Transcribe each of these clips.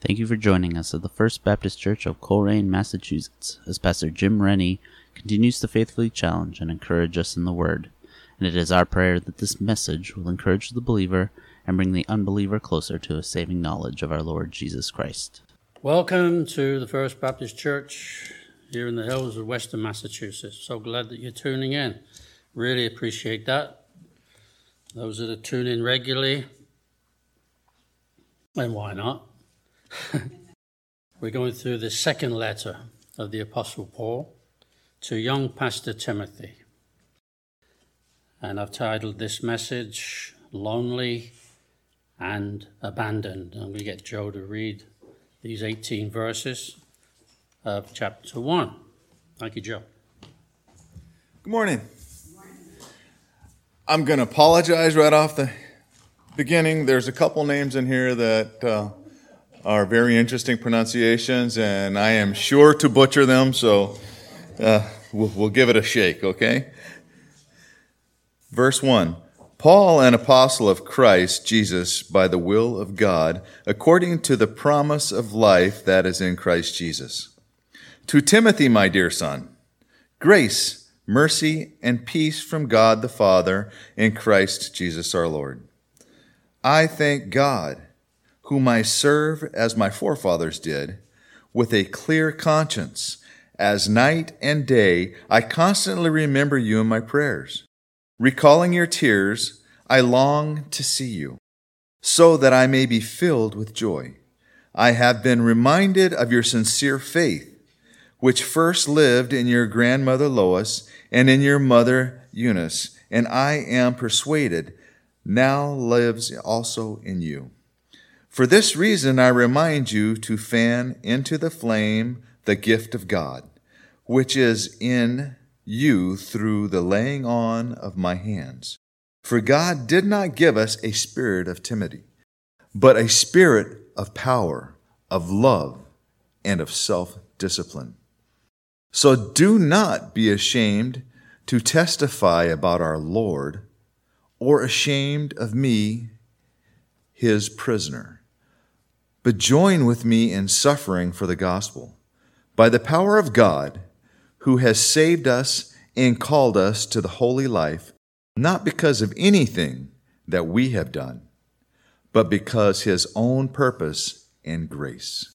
Thank you for joining us at the First Baptist Church of Colrain, Massachusetts, as Pastor Jim Rennie continues to faithfully challenge and encourage us in the Word. And it is our prayer that this message will encourage the believer and bring the unbeliever closer to a saving knowledge of our Lord Jesus Christ. Welcome to the First Baptist Church here in the hills of Western Massachusetts. So glad that you're tuning in. Really appreciate that. Those that are tuning in regularly, and why not? We're going through the second letter of the Apostle Paul to young Pastor Timothy. And I've titled this message Lonely and Abandoned. And we get Joe to read these 18 verses of chapter 1. Thank you, Joe. Good morning. I'm going to apologize right off the beginning. There's a couple names in here that uh, are very interesting pronunciations, and I am sure to butcher them, so uh, we'll, we'll give it a shake, okay? Verse 1 Paul, an apostle of Christ Jesus, by the will of God, according to the promise of life that is in Christ Jesus. To Timothy, my dear son, grace, mercy, and peace from God the Father in Christ Jesus our Lord. I thank God whom I serve as my forefathers did, with a clear conscience. As night and day, I constantly remember you in my prayers. Recalling your tears, I long to see you, so that I may be filled with joy. I have been reminded of your sincere faith, which first lived in your grandmother Lois and in your mother Eunice, and I am persuaded now lives also in you. For this reason, I remind you to fan into the flame the gift of God, which is in you through the laying on of my hands. For God did not give us a spirit of timidity, but a spirit of power, of love, and of self discipline. So do not be ashamed to testify about our Lord, or ashamed of me, his prisoner but join with me in suffering for the gospel. By the power of God, who has saved us and called us to the holy life, not because of anything that we have done, but because his own purpose and grace.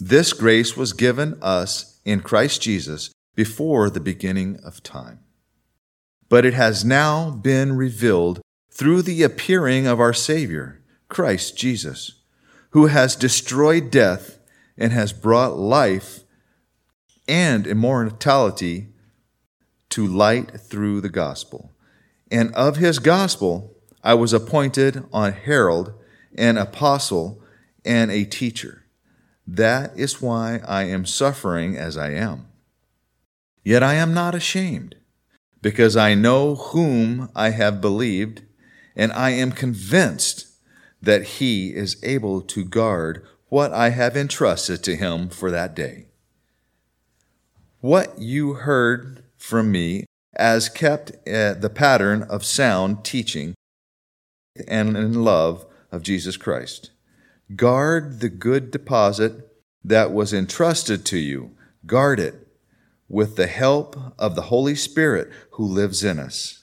This grace was given us in Christ Jesus before the beginning of time. But it has now been revealed through the appearing of our Savior, Christ Jesus who has destroyed death and has brought life and immortality to light through the gospel. And of his gospel I was appointed an herald, an apostle, and a teacher. That is why I am suffering as I am. Yet I am not ashamed, because I know whom I have believed, and I am convinced that he is able to guard what I have entrusted to him for that day. What you heard from me as kept uh, the pattern of sound teaching and in love of Jesus Christ. Guard the good deposit that was entrusted to you. Guard it with the help of the Holy Spirit who lives in us.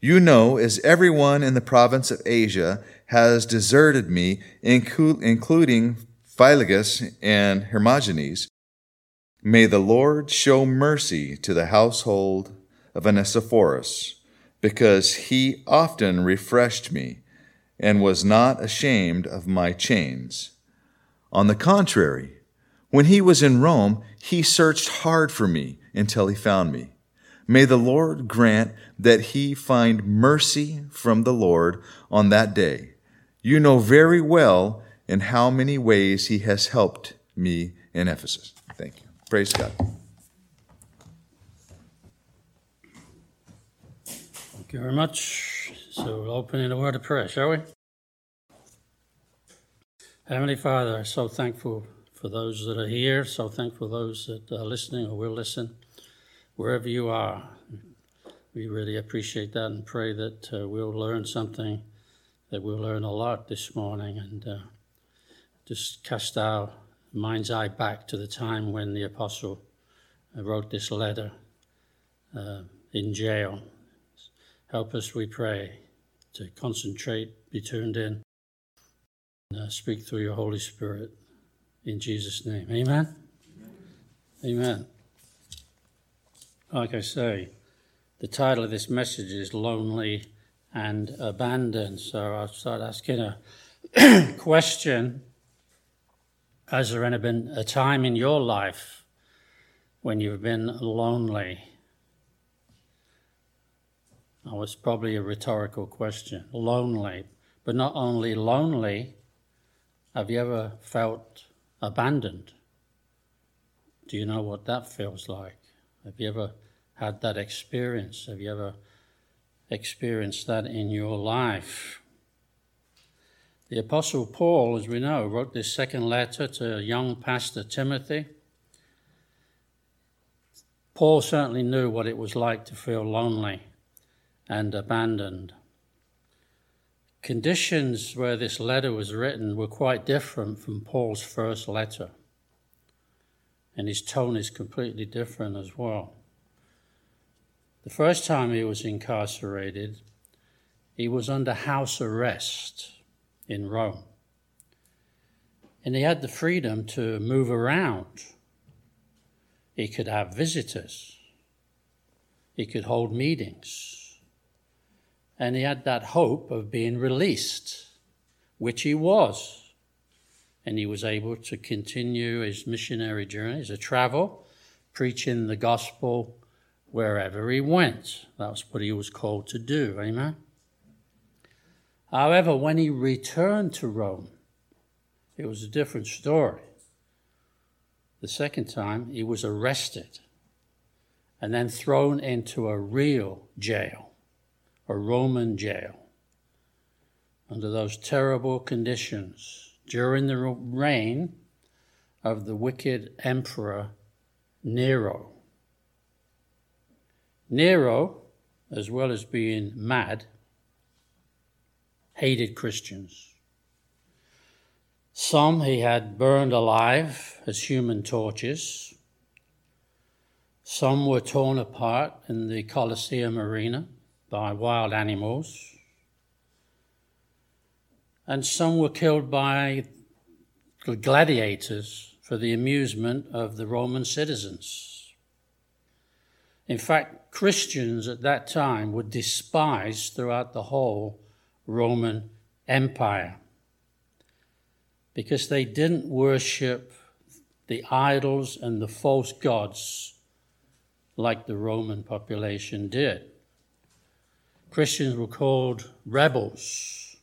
You know, as everyone in the province of Asia has deserted me, including Philologus and Hermogenes. May the Lord show mercy to the household of Onesiphorus, because he often refreshed me and was not ashamed of my chains. On the contrary, when he was in Rome, he searched hard for me until he found me. May the Lord grant that he find mercy from the Lord on that day you know very well in how many ways he has helped me in Ephesus. Thank you. Praise God. Thank you very much. So we'll open in a word of prayer, shall we? Heavenly Father, I'm so thankful for those that are here, so thankful for those that are listening or will listen, wherever you are. We really appreciate that and pray that uh, we'll learn something that we'll learn a lot this morning and uh, just cast our mind's eye back to the time when the apostle uh, wrote this letter uh, in jail. Help us, we pray, to concentrate, be tuned in, and uh, speak through your Holy Spirit. In Jesus' name. Amen. Amen. Like I say, the title of this message is Lonely and Abandoned. So I'll start asking a question Has there ever been a time in your life when you've been lonely? That was probably a rhetorical question. Lonely. But not only lonely, have you ever felt abandoned? Do you know what that feels like? Have you ever had that experience? Have you ever experienced that in your life? The Apostle Paul, as we know, wrote this second letter to young pastor Timothy. Paul certainly knew what it was like to feel lonely and abandoned. Conditions where this letter was written were quite different from Paul's first letter and his tone is completely different as well. The first time he was incarcerated, he was under house arrest in Rome. And he had the freedom to move around. He could have visitors. He could hold meetings. And he had that hope of being released, which he was and he was able to continue his missionary journey, his travel, preaching the gospel wherever he went. That's what he was called to do. Amen. However, when he returned to Rome, it was a different story. The second time, he was arrested and then thrown into a real jail, a Roman jail, under those terrible conditions during the reign of the wicked emperor Nero. Nero, as well as being mad, hated Christians. Some he had burned alive as human torches. Some were torn apart in the Colosseum arena by wild animals and some were killed by gladiators for the amusement of the Roman citizens. In fact, Christians at that time were despised throughout the whole Roman Empire because they didn't worship the idols and the false gods like the Roman population did. Christians were called rebels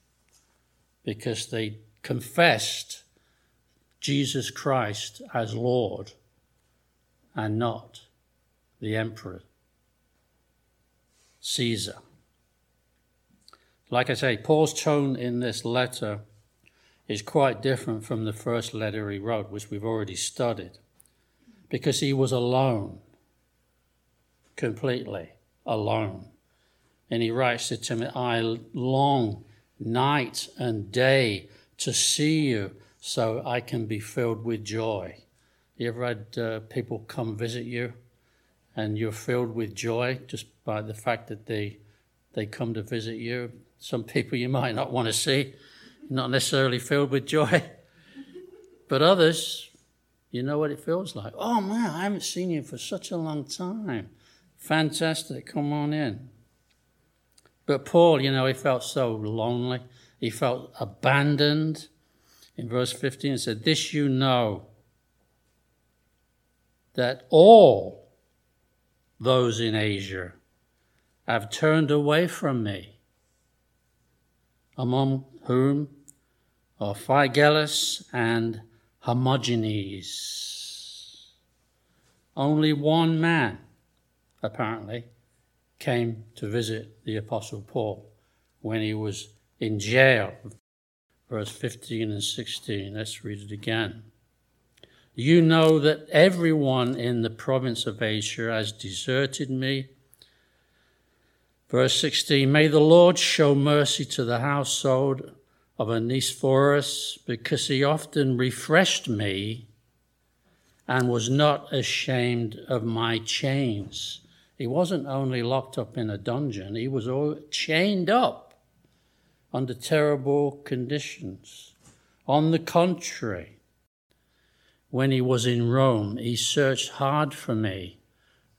because they confessed Jesus Christ as Lord and not the emperor, Caesar. Like I say, Paul's tone in this letter is quite different from the first letter he wrote, which we've already studied, because he was alone, completely alone. And he writes to Timothy, I long night and day to see you so I can be filled with joy. You ever had uh, people come visit you and you're filled with joy just by the fact that they, they come to visit you? Some people you might not want to see, not necessarily filled with joy. But others, you know what it feels like. Oh man, I haven't seen you for such a long time. Fantastic, come on in. But Paul, you know, he felt so lonely. He felt abandoned. In verse 15, it said, This you know, that all those in Asia have turned away from me, among whom are Phygelus and Hermogenes. Only one man, apparently, came to visit the Apostle Paul when he was in jail. Verse 15 and 16. Let's read it again. You know that everyone in the province of Asia has deserted me. Verse 16 May the Lord show mercy to the household of Onesiphorus because he often refreshed me and was not ashamed of my chains. He wasn't only locked up in a dungeon, he was all chained up under terrible conditions. On the contrary, when he was in Rome, he searched hard for me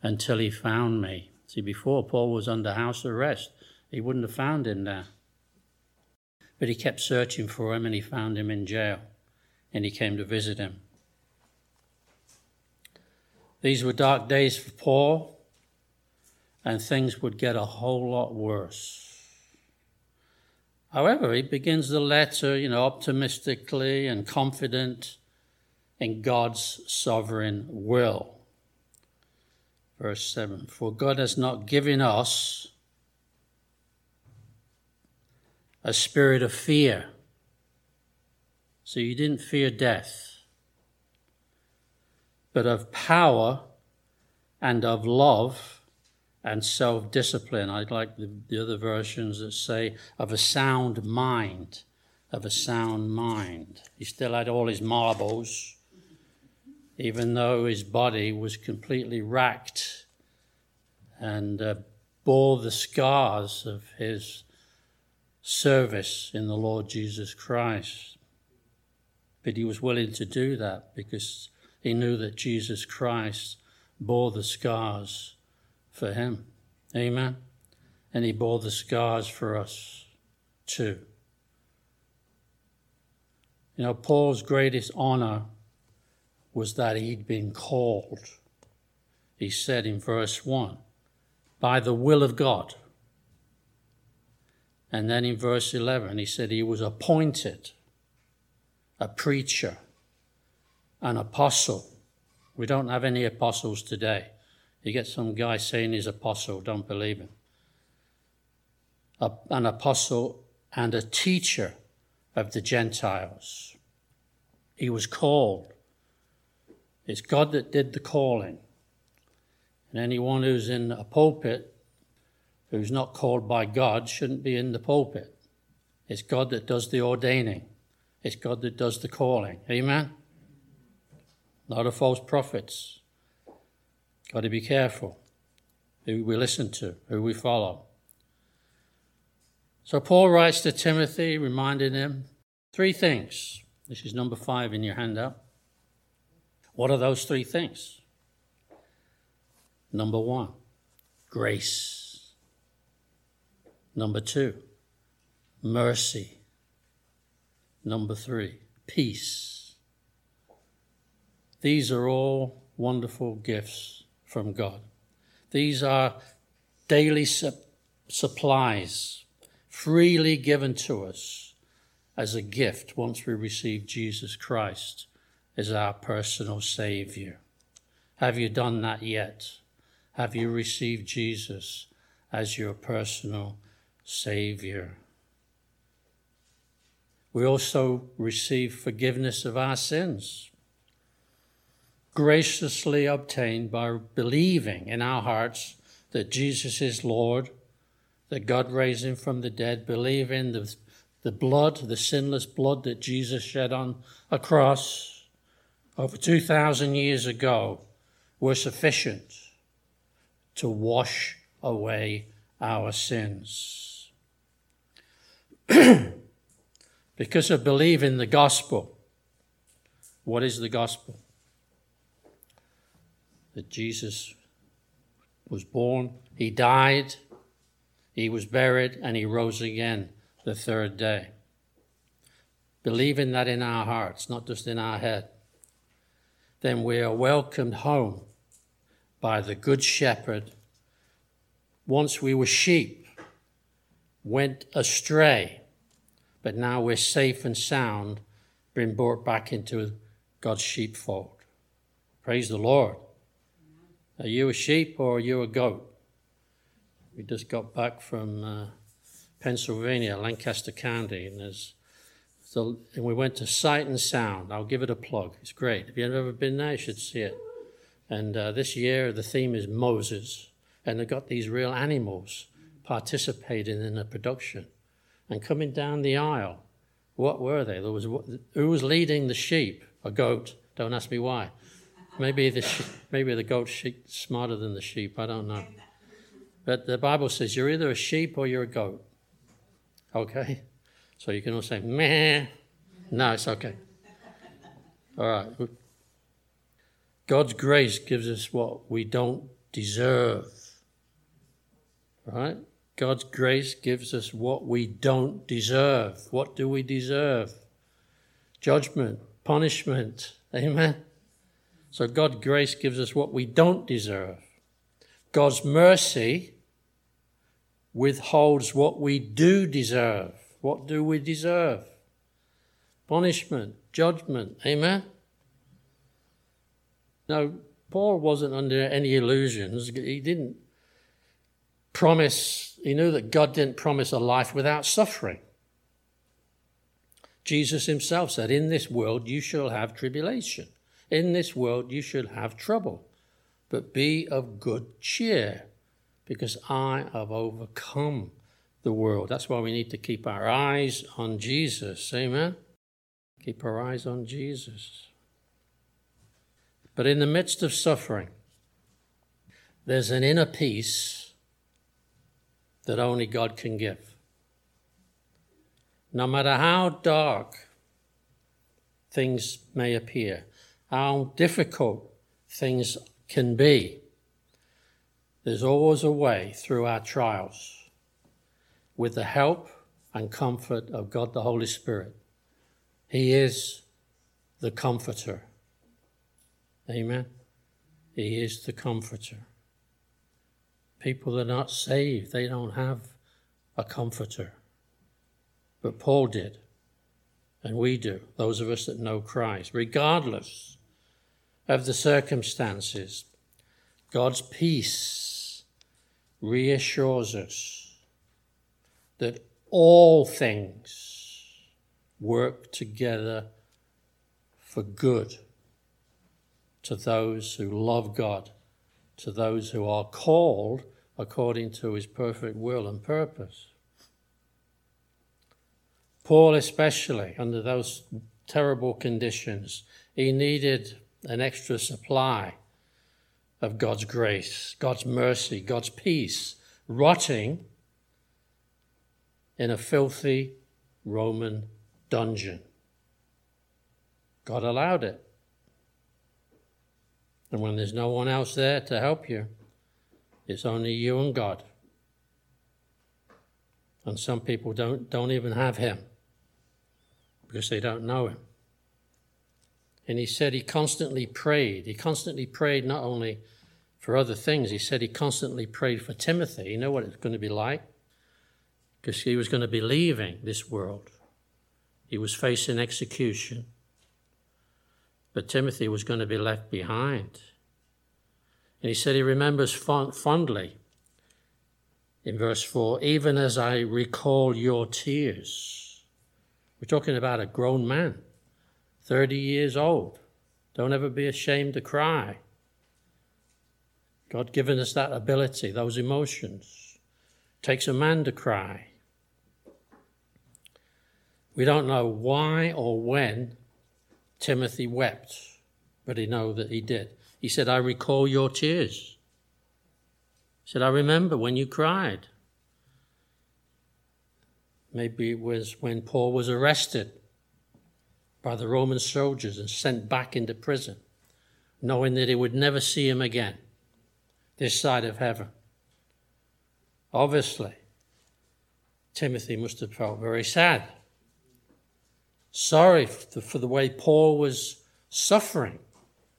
until he found me. See, before Paul was under house arrest, he wouldn't have found him there. But he kept searching for him and he found him in jail and he came to visit him. These were dark days for Paul, and things would get a whole lot worse. However, he begins the letter, you know, optimistically and confident in God's sovereign will. Verse 7 For God has not given us a spirit of fear. So you didn't fear death, but of power and of love and self discipline. I'd like the, the other versions that say of a sound mind. Of a sound mind. He still had all his marbles, even though his body was completely racked and uh, bore the scars of his service in the Lord Jesus Christ. But he was willing to do that because he knew that Jesus Christ bore the scars for him. Amen. And he bore the scars for us too. You know, Paul's greatest honor was that he'd been called. He said in verse 1 by the will of God. And then in verse 11, he said he was appointed a preacher, an apostle. We don't have any apostles today. You get some guy saying he's apostle, don't believe him. A, an apostle and a teacher of the Gentiles. He was called. It's God that did the calling. And anyone who's in a pulpit who's not called by God shouldn't be in the pulpit. It's God that does the ordaining, it's God that does the calling. Amen? Not of false prophets. Got to be careful who we listen to, who we follow. So Paul writes to Timothy, reminding him three things. This is number five in your handout. What are those three things? Number one, grace. Number two, mercy. Number three, peace. These are all wonderful gifts from God. These are daily su- supplies freely given to us as a gift once we receive Jesus Christ as our personal Savior. Have you done that yet? Have you received Jesus as your personal Savior. We also receive forgiveness of our sins, graciously obtained by believing in our hearts that Jesus is Lord, that God raised him from the dead, believe in the, the blood, the sinless blood that Jesus shed on a cross over 2,000 years ago, were sufficient to wash away our sins. because of believing the gospel. What is the gospel? That Jesus was born, he died, he was buried, and he rose again the third day. Believing that in our hearts, not just in our head, then we are welcomed home by the Good Shepherd. Once we were sheep, went astray, but now we're safe and sound, being brought back into God's sheepfold. Praise the Lord. Are you a sheep or are you a goat? We just got back from uh, Pennsylvania, Lancaster County, and there's so, and we went to Sight and Sound. I'll give it a plug. It's great. If you've ever been there, you should see it. And uh, this year, the theme is Moses, and they've got these real animals participating in the production. And coming down the aisle What were they? There was who was leading the sheep? A goat. Don't ask me why. Maybe the maybe the goat sheep smarter than the sheep. I don't know. But the Bible says you're either a sheep or you're a goat. Okay, so you can all say meh. No, it's okay. All right. God's grace gives us what we don't deserve. Right? God's grace gives us what we don't deserve. What do we deserve? Judgment, punishment. Amen. So God's grace gives us what we don't deserve. God's mercy withholds what we do deserve. What do we deserve? Punishment, judgment. Amen. Now, Paul wasn't under any illusions. He didn't promise, he knew that God didn't promise a life without suffering. Jesus himself said, In this world you shall have tribulation. In this world you should have trouble. But be of good cheer, because I have overcome the world. That's why we need to keep our eyes on Jesus. Amen? Keep our eyes on Jesus. But in the midst of suffering, there's an inner peace that only God can give. No matter how dark things may appear, how difficult things can be, there's always a way through our trials with the help and comfort of God the Holy Spirit. He is the comforter. Amen. He is the comforter. People that are not saved, they don't have a comforter. But Paul did, and we do, those of us that know Christ, regardless of the circumstances. God's peace reassures us that all things work together for good to those who love God, to those who are called according to his perfect will and purpose. Paul, especially under those terrible conditions, he needed an extra supply of God's grace, God's mercy, God's peace, rotting in a filthy Roman dungeon. God allowed it. And when there's no one else there to help you, it's only you and God. And some people don't, don't even have Him because they don't know Him. And he said he constantly prayed. He constantly prayed not only for other things, he said he constantly prayed for Timothy. You know what it's going to be like? Because he was going to be leaving this world. He was facing execution. But Timothy was going to be left behind. And he said he remembers fondly in verse 4 even as I recall your tears. We're talking about a grown man 30 years old. Don't ever be ashamed to cry. God given us that ability, those emotions. It takes a man to cry. We don't know why or when Timothy wept, but he know that he did. He said, I recall your tears. He said, I remember when you cried. Maybe it was when Paul was arrested by the Roman soldiers and sent back into prison, knowing that he would never see him again this side of heaven. Obviously, Timothy must have felt very sad, sorry for the way Paul was suffering,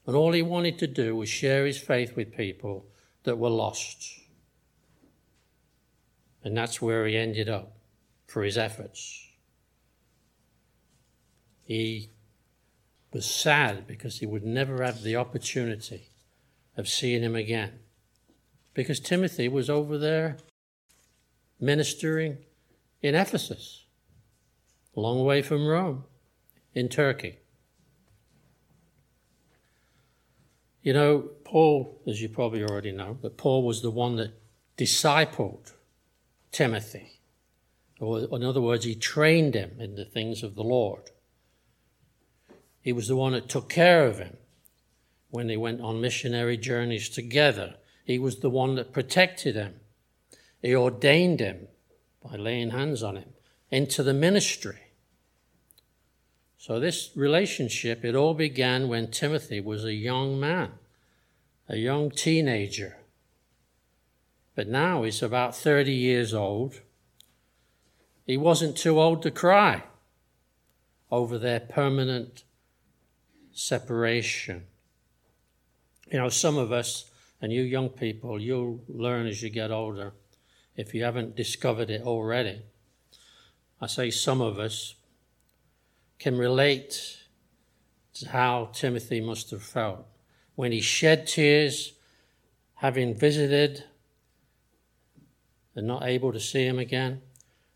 and all he wanted to do was share his faith with people that were lost. And that's where he ended up for his efforts. He was sad because he would never have the opportunity of seeing him again. Because Timothy was over there ministering in Ephesus, a long way from Rome, in Turkey. You know, Paul, as you probably already know, but Paul was the one that discipled Timothy Or, in other words, he trained him in the things of the Lord. He was the one that took care of him when they went on missionary journeys together. He was the one that protected him. He ordained him by laying hands on him into the ministry. So, this relationship, it all began when Timothy was a young man, a young teenager. But now he's about 30 years old. He wasn't too old to cry over their permanent separation. You know, some of us, and you young people, you'll learn as you get older, if you haven't discovered it already. I say some of us can relate to how Timothy must have felt when he shed tears, having visited and not able to see him again.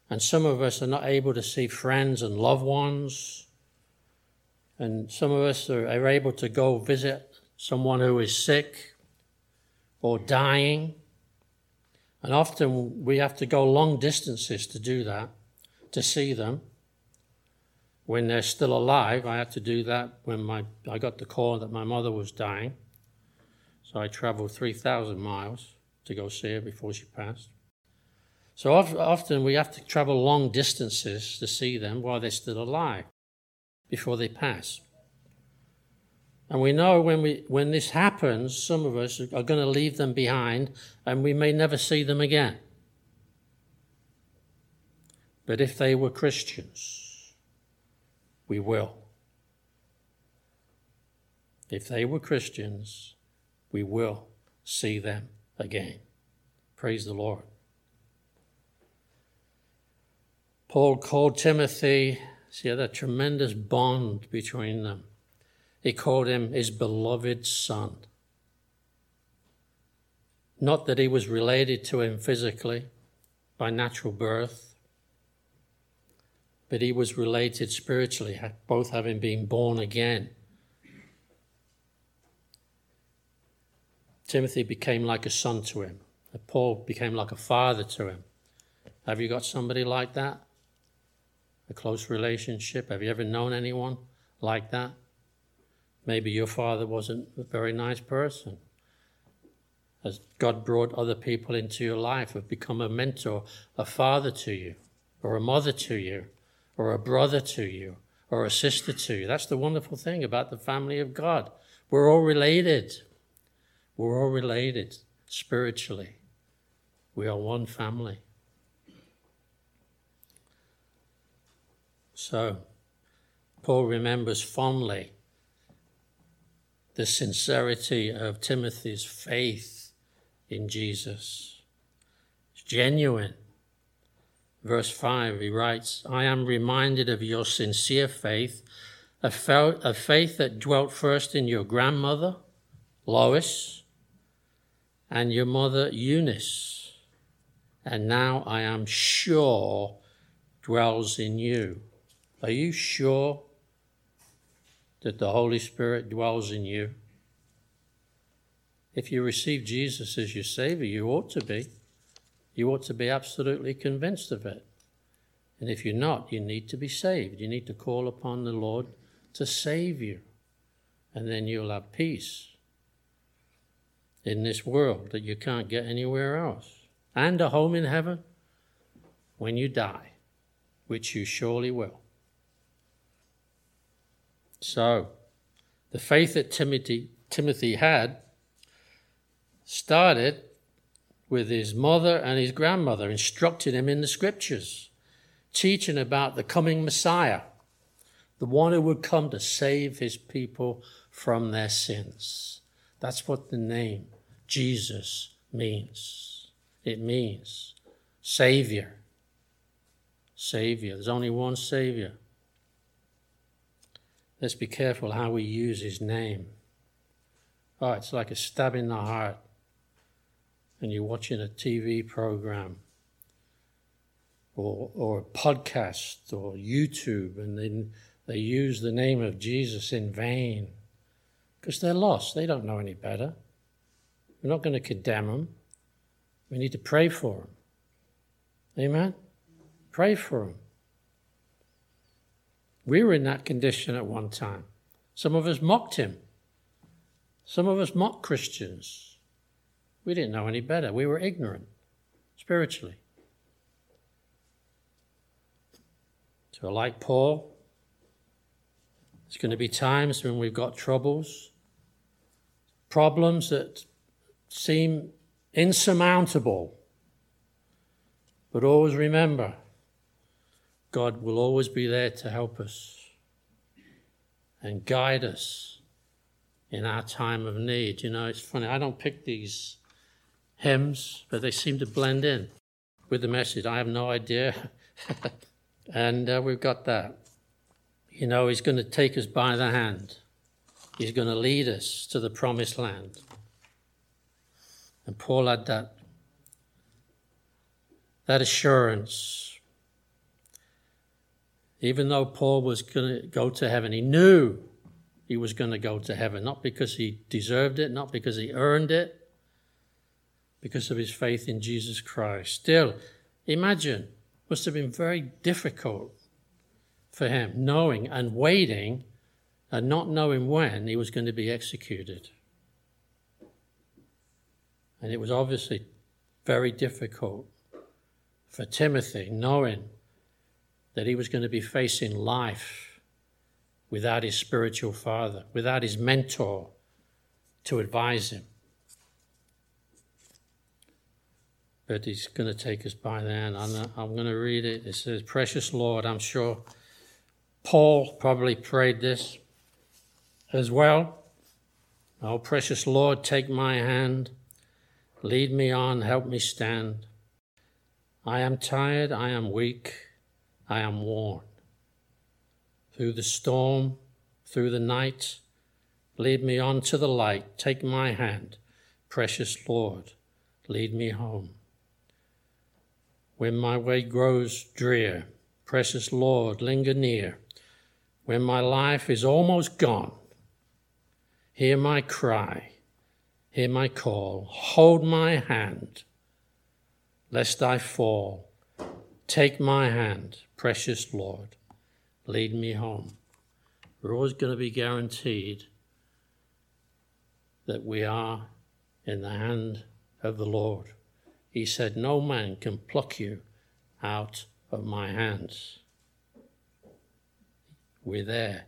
And some of us are not able to see friends and loved ones. And some of us are, are able to go visit someone who is sick or dying. And often we have to go long distances to do that, to see them. When they're still alive, I had to do that when my, I got the call that my mother was dying. So I traveled 3,000 miles to go see her before she passed. So often we have to travel long distances to see them while they're still alive before they pass. And we know when, we, when this happens, some of us are going to leave them behind and we may never see them again. But if they were Christians, we will. If they were Christians, we will see them again. Praise the Lord. Paul called Timothy, see that tremendous bond between them. He called him his beloved son. Not that he was related to him physically by natural birth, but he was related spiritually, both having been born again. Timothy became like a son to him. Paul became like a father to him. Have you got somebody like that? a close relationship? Have you ever known anyone like that? Maybe your father wasn't a very nice person. As God brought other people into your life, have become a mentor, a father to you, or a mother to you, or a brother to you, or a sister to you. That's the wonderful thing about the family of God. We're all related. We're all related spiritually. We are one family. So, Paul remembers fondly the sincerity of Timothy's faith in Jesus. It's genuine. Verse 5, he writes, I am reminded of your sincere faith, a, faith that dwelt first in your grandmother, Lois, and your mother, Eunice, and now I am sure dwells in you. Are you sure that the Holy Spirit dwells in you? If you receive Jesus as your Savior, you ought to be. You ought to be absolutely convinced of it. And if you're not, you need to be saved. You need to call upon the Lord to save you. And then you'll have peace in this world that you can't get anywhere else. And a home in heaven when you die, which you surely will. So, the faith that Timothy, Timothy had started with his mother and his grandmother, instructing him in the scriptures, teaching about the coming Messiah, the one who would come to save his people from their sins. That's what the name Jesus means. It means Savior. Savior. There's only one Savior. Let's be careful how we use his name. Oh, it's like a stab in the heart. And you're watching a TV program or, or a podcast or YouTube, and then they use the name of Jesus in vain because they're lost. They don't know any better. We're not going to condemn them. We need to pray for them. Amen? Pray for them. We were in that condition at one time. Some of us mocked him. Some of us mocked Christians. We didn't know any better. We were ignorant spiritually. So, like Paul, there's going to be times when we've got troubles, problems that seem insurmountable. But always remember, God will always be there to help us and guide us in our time of need. You know, it's funny, I don't pick these hymns, but they seem to blend in with the message. I have no idea. and uh, we've got that. You know, He's going to take us by the hand, He's going to lead us to the promised land. And Paul had that, that assurance. Even though Paul was going to go to heaven, he knew he was going to go to heaven, not because he deserved it, not because he earned it, because of his faith in Jesus Christ. Still, imagine, must have been very difficult for him, knowing and waiting and not knowing when he was going to be executed. And it was obviously very difficult for Timothy, knowing that he was going to be facing life without his spiritual father, without his mentor to advise him. But he's going to take us by the hand. I'm, I'm going to read it. It says, Precious Lord, I'm sure Paul probably prayed this as well. Oh, precious Lord, take my hand Lead me on, help me stand. I am tired, I am weak, I am worn. Through the storm, through the night, lead me on to the light. Take my hand, precious Lord, lead me home. When my way grows drear, precious Lord, linger near. When my life is almost gone, hear my cry Hear my call, hold my hand, lest I fall. Take my hand, precious Lord, lead me home. We're always going to be guaranteed that we are in the hand of the Lord. He said, No man can pluck you out of my hands. We're there,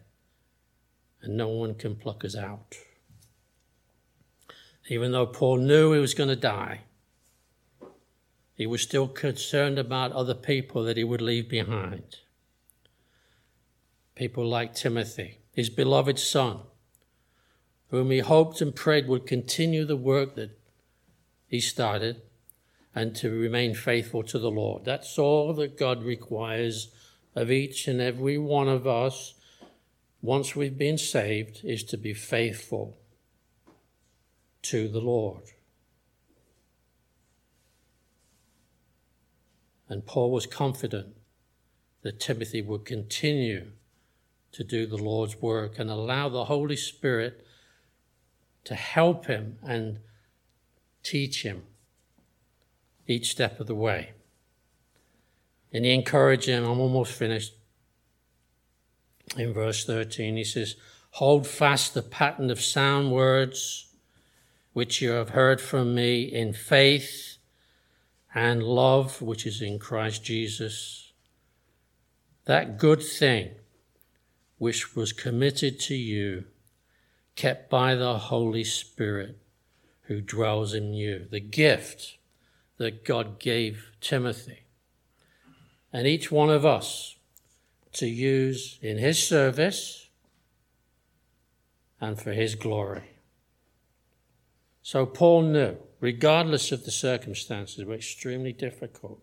and no one can pluck us out even though Paul knew he was going to die, he was still concerned about other people that he would leave behind. People like Timothy, his beloved son, whom he hoped and prayed would continue the work that he started and to remain faithful to the Lord. That's all that God requires of each and every one of us once we've been saved is to be faithful to the Lord. And Paul was confident that Timothy would continue to do the Lord's work and allow the Holy Spirit to help him and teach him each step of the way. And he encouraged him, I'm almost finished. In verse 13, he says, Hold fast the pattern of sound words which you have heard from me in faith and love, which is in Christ Jesus. That good thing which was committed to you, kept by the Holy Spirit who dwells in you, the gift that God gave Timothy and each one of us to use in his service and for his glory. So Paul knew, regardless of the circumstances, were extremely difficult.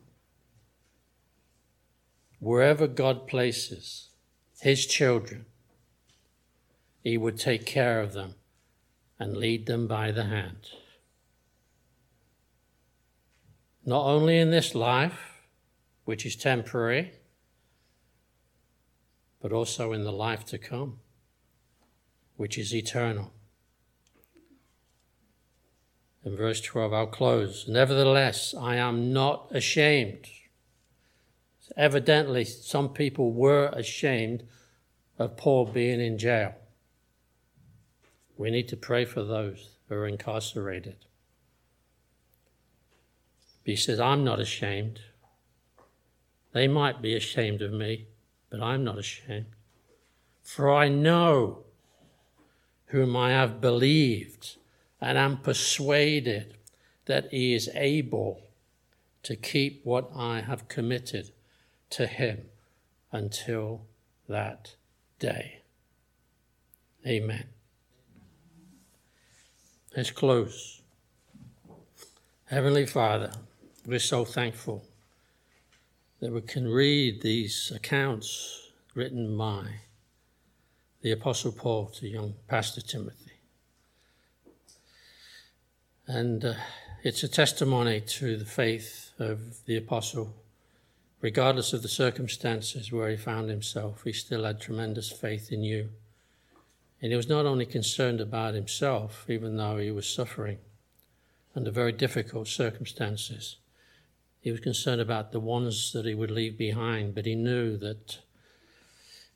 Wherever God places his children, he would take care of them and lead them by the hand. Not only in this life, which is temporary, but also in the life to come, which is eternal. In verse 12, I'll close. Nevertheless, I am not ashamed. Evidently, some people were ashamed of Paul being in jail. We need to pray for those who are incarcerated. He says, I'm not ashamed. They might be ashamed of me, but I'm not ashamed. For I know whom I have believed and am persuaded that he is able to keep what I have committed to him until that day. Amen. Let's close. Heavenly Father, we're so thankful that we can read these accounts written by the Apostle Paul to young Pastor Timothy. And uh, it's a testimony to the faith of the Apostle. Regardless of the circumstances where he found himself, he still had tremendous faith in you. And he was not only concerned about himself, even though he was suffering under very difficult circumstances, he was concerned about the ones that he would leave behind, but he knew that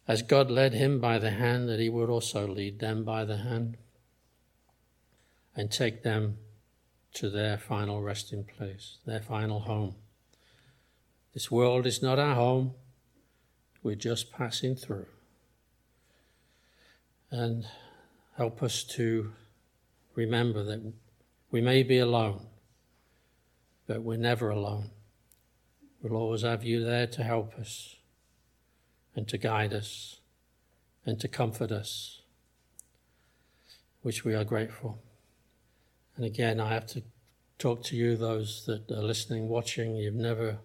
as God led him by the hand, that he would also lead them by the hand and take them to their final resting place, their final home. This world is not our home, we're just passing through. And help us to remember that we may be alone, but we're never alone. We'll always have you there to help us and to guide us and to comfort us, which we are grateful. And again, I have to talk to you, those that are listening, watching, you've never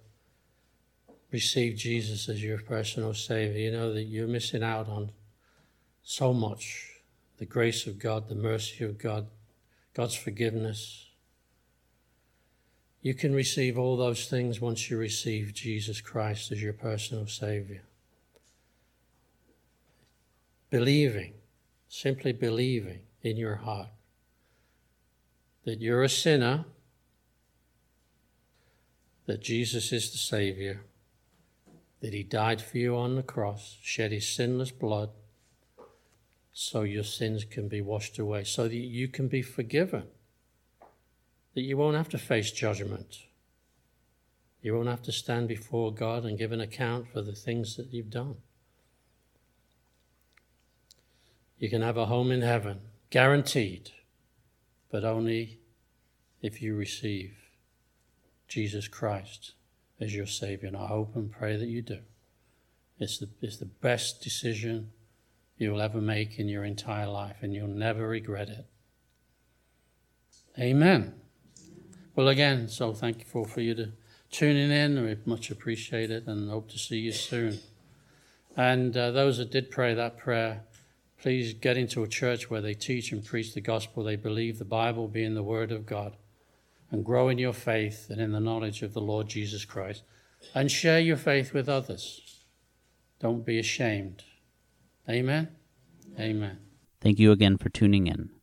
received Jesus as your personal Savior. You know that you're missing out on so much the grace of God, the mercy of God, God's forgiveness you can receive all those things once you receive Jesus Christ as your personal Savior. Believing, simply believing in your heart that you're a sinner, that Jesus is the Savior, that He died for you on the cross, shed His sinless blood, so your sins can be washed away, so that you can be forgiven that you won't have to face judgment. You won't have to stand before God and give an account for the things that you've done. You can have a home in heaven, guaranteed, but only if you receive Jesus Christ as your Savior. And I hope and pray that you do. It's the, it's the best decision you'll ever make in your entire life, and you'll never regret it. Amen. Well, again, so thankful for you to tuning in. We much appreciate it and hope to see you soon. And uh, those that did pray that prayer, please get into a church where they teach and preach the gospel. They believe the Bible being the Word of God and grow in your faith and in the knowledge of the Lord Jesus Christ and share your faith with others. Don't be ashamed. Amen. Amen. Thank you again for tuning in.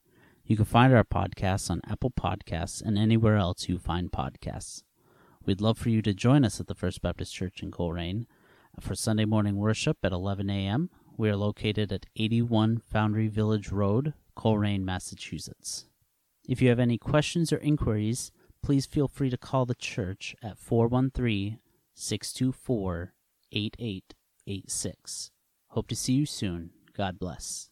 You can find our podcasts on Apple Podcasts and anywhere else you find podcasts. We'd love for you to join us at the First Baptist Church in Colrain for Sunday morning worship at 11 a.m. We are located at 81 Foundry Village Road, Colrain, Massachusetts. If you have any questions or inquiries, please feel free to call the church at 413 624 8886. Hope to see you soon. God bless.